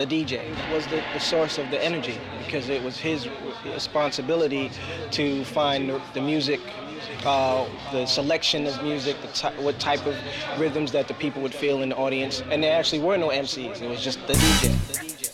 The DJ was the, the source of the energy because it was his responsibility to find the, the music, uh, the selection of music, the what type of rhythms that the people would feel in the audience. And there actually were no MCs, it was just the DJ. Thank